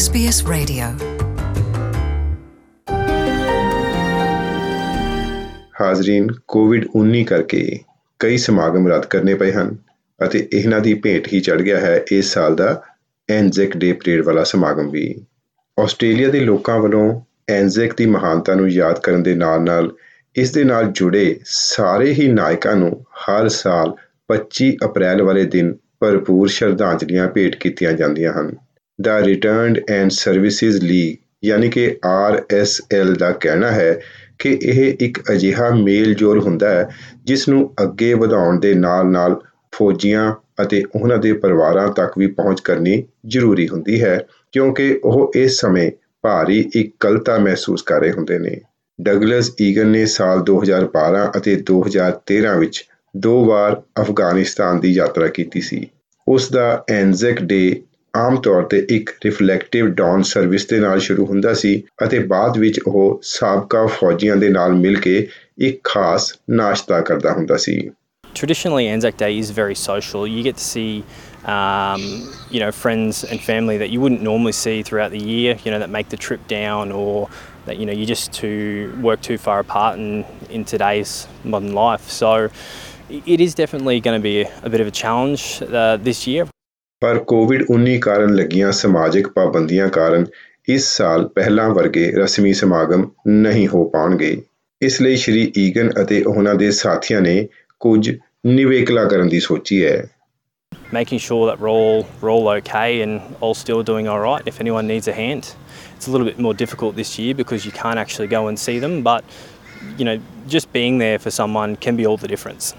SBS Radio. ਹਾਜ਼ਰੀਨ ਕੋਵਿਡ-19 ਕਰਕੇ ਕਈ ਸਮਾਗਮ ਰੱਦ ਕਰਨੇ ਪਏ ਹਨ ਅਤੇ ਇਹਨਾਂ ਦੀ ਭੇਟ ਹੀ ਚੜ ਗਿਆ ਹੈ ਇਸ ਸਾਲ ਦਾ ਐਨਜ਼ੈਕ ਡੇ ਪਰੇਡ ਵਾਲਾ ਸਮਾਗਮ ਵੀ। ਆਸਟ੍ਰੇਲੀਆ ਦੇ ਲੋਕਾਂ ਵੱਲੋਂ ਐਨਜ਼ੈਕ ਦੀ ਮਹਾਨਤਾ ਨੂੰ ਯਾਦ ਕਰਨ ਦੇ ਨਾਲ-ਨਾਲ ਇਸ ਦੇ ਨਾਲ ਜੁੜੇ ਸਾਰੇ ਹੀ ਨਾਇਕਾਂ ਨੂੰ ਹਰ ਸਾਲ 25 ਅਪ੍ਰੈਲ ਵਾਲੇ ਦਿਨ ਭਰਪੂਰ ਸ਼ਰਧਾਂਜਲੀਆਂ ਭੇਟ ਕੀਤੀਆਂ ਜਾਂਦੀਆਂ ਹਨ। The Returned and Services League ਯਾਨੀ ਕਿ RSL ਦਾ ਕਹਿਣਾ ਹੈ ਕਿ ਇਹ ਇੱਕ ਅਜਿਹਾ ਮੇਲ-ਜੋਲ ਹੁੰਦਾ ਹੈ ਜਿਸ ਨੂੰ ਅੱਗੇ ਵਧਾਉਣ ਦੇ ਨਾਲ-ਨਾਲ ਫੌਜੀਆਂ ਅਤੇ ਉਹਨਾਂ ਦੇ ਪਰਿਵਾਰਾਂ ਤੱਕ ਵੀ ਪਹੁੰਚ ਕਰਨੀ ਜ਼ਰੂਰੀ ਹੁੰਦੀ ਹੈ, ਕਿਉਂਕਿ ਉਹ ਇਸ ਸਮੇਂ ਭਾਰੀ ਇਕੱਲਤਾ ਮਹਿਸੂਸ ਕਰ ਰਹੇ ਹੁੰਦੇ ਨੇ। ਡਗਲਸ ਈਗਨ ਨੇ ਸਾਲ 2012 ਅਤੇ 2013 ਵਿੱਚ ਦੋ ਵਾਰ ਅਫਗਾਨਿਸਤਾਨ ਦੀ ਯਾਤਰਾ ਕੀਤੀ ਸੀ। ਉਸ ਦਾ ਐਨਜ਼ੈਕ ਡੇ ਆਮ ਤੌਰ ਤੇ ਇੱਕ ਰਿਫਲੈਕਟਿਵ ਡਾਊਨ ਸਰਵਿਸ ਦੇ ਨਾਲ ਸ਼ੁਰੂ ਹੁੰਦਾ ਸੀ ਅਤੇ ਬਾਅਦ ਵਿੱਚ ਉਹ ਸਾਬਕਾ ਫੌਜੀਆਂ ਦੇ ਨਾਲ ਮਿਲ ਕੇ ਇੱਕ ਖਾਸ ਨਾਸ਼ਤਾ ਕਰਦਾ ਹੁੰਦਾ ਸੀ Traditionally, Anzac Day is very social. You get to see, um, you know, friends and family that you wouldn't normally see throughout the year. You know, that make the trip down, or that you know you're just too work too far apart in in today's modern life. So, it is definitely going to be a bit of a challenge uh, this year. ਪਰ ਕੋਵਿਡ-19 ਕਾਰਨ ਲੱਗੀਆਂ ਸਮਾਜਿਕ ਪਾਬੰਦੀਆਂ ਕਾਰਨ ਇਸ ਸਾਲ ਪਹਿਲਾਂ ਵਰਗੇ ਰਸਮੀ ਸਮਾਗਮ ਨਹੀਂ ਹੋ ਪਾਉਣਗੇ ਇਸ ਲਈ ਸ਼੍ਰੀ ਈਗਨ ਅਤੇ ਉਹਨਾਂ ਦੇ ਸਾਥੀਆਂ ਨੇ ਕੁਝ ਨਿਵੇਕਲਾ ਕਰਨ ਦੀ ਸੋਚੀ ਹੈ Making sure that we're all we're all okay and all still doing all right. If anyone needs a hand, it's a little bit more difficult this year because you can't actually go and see them. But you know, just being there for someone can be all the difference.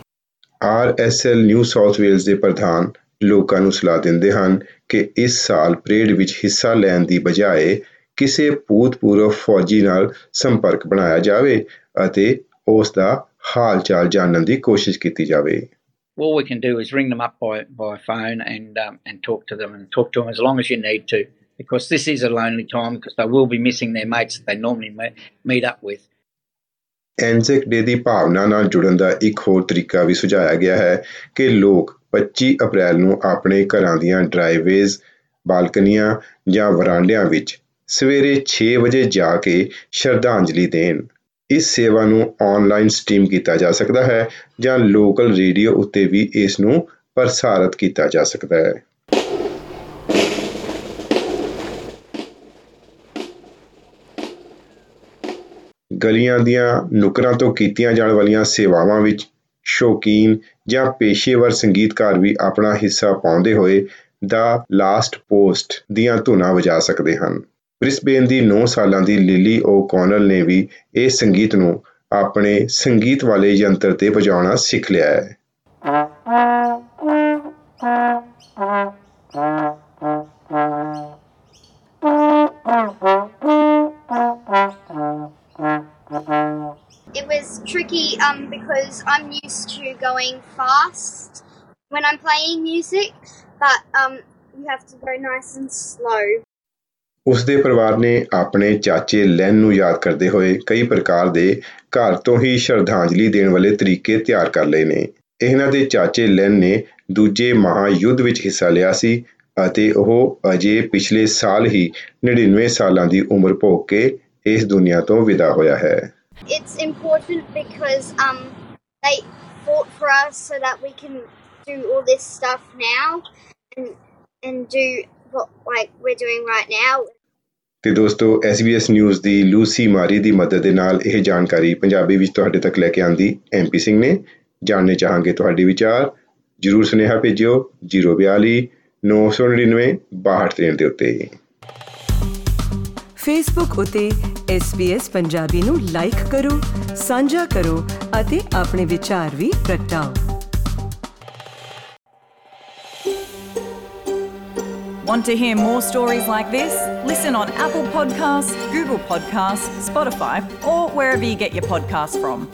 RSL New South Wales ਦੇ ਪ੍ਰਧਾਨ ਲੋਕਾਂ ਨੂੰ ਸਲਾਹ ਦਿੰਦੇ ਹਨ ਕਿ ਇਸ ਸਾਲ ਪਰੇਡ ਵਿੱਚ ਹਿੱਸਾ ਲੈਣ ਦੀ ਬਜਾਏ ਕਿਸੇ ਭੂਤਪੂਰਵ ਫੌਜੀ ਨਾਲ ਸੰਪਰਕ ਬਣਾਇਆ ਜਾਵੇ ਅਤੇ ਉਸ ਦਾ ਹਾਲ ਚਾਲ ਜਾਣਨ ਦੀ ਕੋਸ਼ਿਸ਼ ਕੀਤੀ ਜਾਵੇ all we can do is ring them up by, by phone and um, and talk to them and talk to them as long as you need to because this is a lonely time because they will be missing their mates that they normally me- meet up with. Anzac Day ਦੀ ਭਾਵਨਾ ਨਾਲ ਜੁੜਨ ਦਾ ਇੱਕ ਹੋਰ ਤਰੀਕਾ ਵੀ ਸੁਝਾਇਆ ਗਿਆ ਹੈ ਕਿ ਲੋਕ 25 ਅਪ੍ਰੈਲ ਨੂੰ ਆਪਣੇ ਘਰਾਂ ਦੀਆਂ ਡਰਾਈਵੇਜ਼ ਬਾਲਕਨੀਆਂ ਜਾਂ ਵਰਾਂਡਿਆਂ ਵਿੱਚ ਸਵੇਰੇ 6 ਵਜੇ ਜਾ ਕੇ ਸ਼ਰਧਾਂਜਲੀ ਦੇਣ। ਇਸ ਸੇਵਾ ਨੂੰ ਆਨਲਾਈਨ ਸਟ੍ਰੀਮ ਕੀਤਾ ਜਾ ਸਕਦਾ ਹੈ ਜਾਂ ਲੋਕਲ ਰੇਡੀਓ ਉੱਤੇ ਵੀ ਇਸ ਨੂੰ ਪ੍ਰਸਾਰਿਤ ਕੀਤਾ ਜਾ ਸਕਦਾ ਹੈ। ਗਲੀਆਂ ਦੀਆਂ ਨੁਕਰਾਂ ਤੋਂ ਕੀਤੀਆਂ ਜਾਣ ਵਾਲੀਆਂ ਸੇਵਾਵਾਂ ਵਿੱਚ ਸ਼ੌਕੀਨ ਜਾਂ ਪੇਸ਼ੇਵਰ ਸੰਗੀਤਕਾਰ ਵੀ ਆਪਣਾ ਹਿੱਸਾ ਪਾਉਂਦੇ ਹੋਏ ਦਾ ਲਾਸਟ ਪੋਸਟ ਦੀਆਂ ਧੁਨਾਂ ਵਜਾ ਸਕਦੇ ਹਨ। ਬ੍ਰਿਸਬੇਨ ਦੀ 9 ਸਾਲਾਂ ਦੀ ਲਿਲੀ ਓ ਕੌਨਲ ਨੇ ਵੀ ਇਹ ਸੰਗੀਤ ਨੂੰ ਆਪਣੇ ਸੰਗੀਤ ਵਾਲੇ ਯੰਤਰ ਤੇ ਵਜਾਉਣਾ ਸਿੱਖ ਲਿਆ ਹੈ। Tricky um, because I'm used to going fast when I'm playing music, but um, you have to go nice and slow. ਉਸ ਦੇ ਪਰਿਵਾਰ ਨੇ ਆਪਣੇ ਚਾਚੇ ਲੈਨ ਨੂੰ ਯਾਦ ਕਰਦੇ ਹੋਏ ਕਈ ਪ੍ਰਕਾਰ ਦੇ ਘਰ ਤੋਂ ਹੀ ਸ਼ਰਧਾਂਜਲੀ ਦੇਣ ਵਾਲੇ ਤਰੀਕੇ ਤਿਆਰ ਕਰ ਲਏ ਨੇ ਇਹਨਾਂ ਦੇ ਚਾਚੇ ਲੈਨ ਨੇ ਦੂਜੇ ਮਹਾਯੁੱਧ ਵਿੱਚ ਹਿੱਸਾ ਲਿਆ ਸੀ ਅਤੇ ਉਹ ਅਜੇ ਪਿਛਲੇ ਸਾਲ ਹੀ 99 ਸਾਲਾਂ ਦੀ ਉਮਰ ਭੋਗ ਕੇ ਇਸ ਦੁਨੀਆ ਤੋਂ ਵਿਦਾ ਹੋਇਆ ਹੈ It's important because um, they fought for us so that we can do all this stuff now and and do what like we're doing right now. ਤੇ ਦੋਸਤੋ SBS ਨਿਊਜ਼ ਦੀ ਲੂਸੀ ਮਾਰੀ ਦੀ ਮਦਦ ਦੇ ਨਾਲ ਇਹ ਜਾਣਕਾਰੀ ਪੰਜਾਬੀ ਵਿੱਚ ਤੁਹਾਡੇ ਤੱਕ ਲੈ ਕੇ ਆਂਦੀ ਐਮਪੀ ਸਿੰਘ ਨੇ ਜਾਣਨੇ ਚਾਹਾਂਗੇ ਤੁਹਾਡੇ ਵਿਚਾਰ ਜਰੂਰ ਸੁਨੇਹਾ ਭੇਜਿਓ 042 999 6263 ਦੇ ਉੱਤੇ ਫੇਸਬੁੱਕ ਉਤੇ SBS ਪੰਜਾਬੀ ਨੂੰ ਲਾਈਕ ਕਰੋ ਸਾਂਝਾ ਕਰੋ ਅਤੇ ਆਪਣੇ ਵਿਚਾਰ ਵੀ ਪ੍ਰਗਟਾਓ Want to hear more stories like this? Listen on Apple Podcasts, Google Podcasts, Spotify, or wherever you get your podcasts from.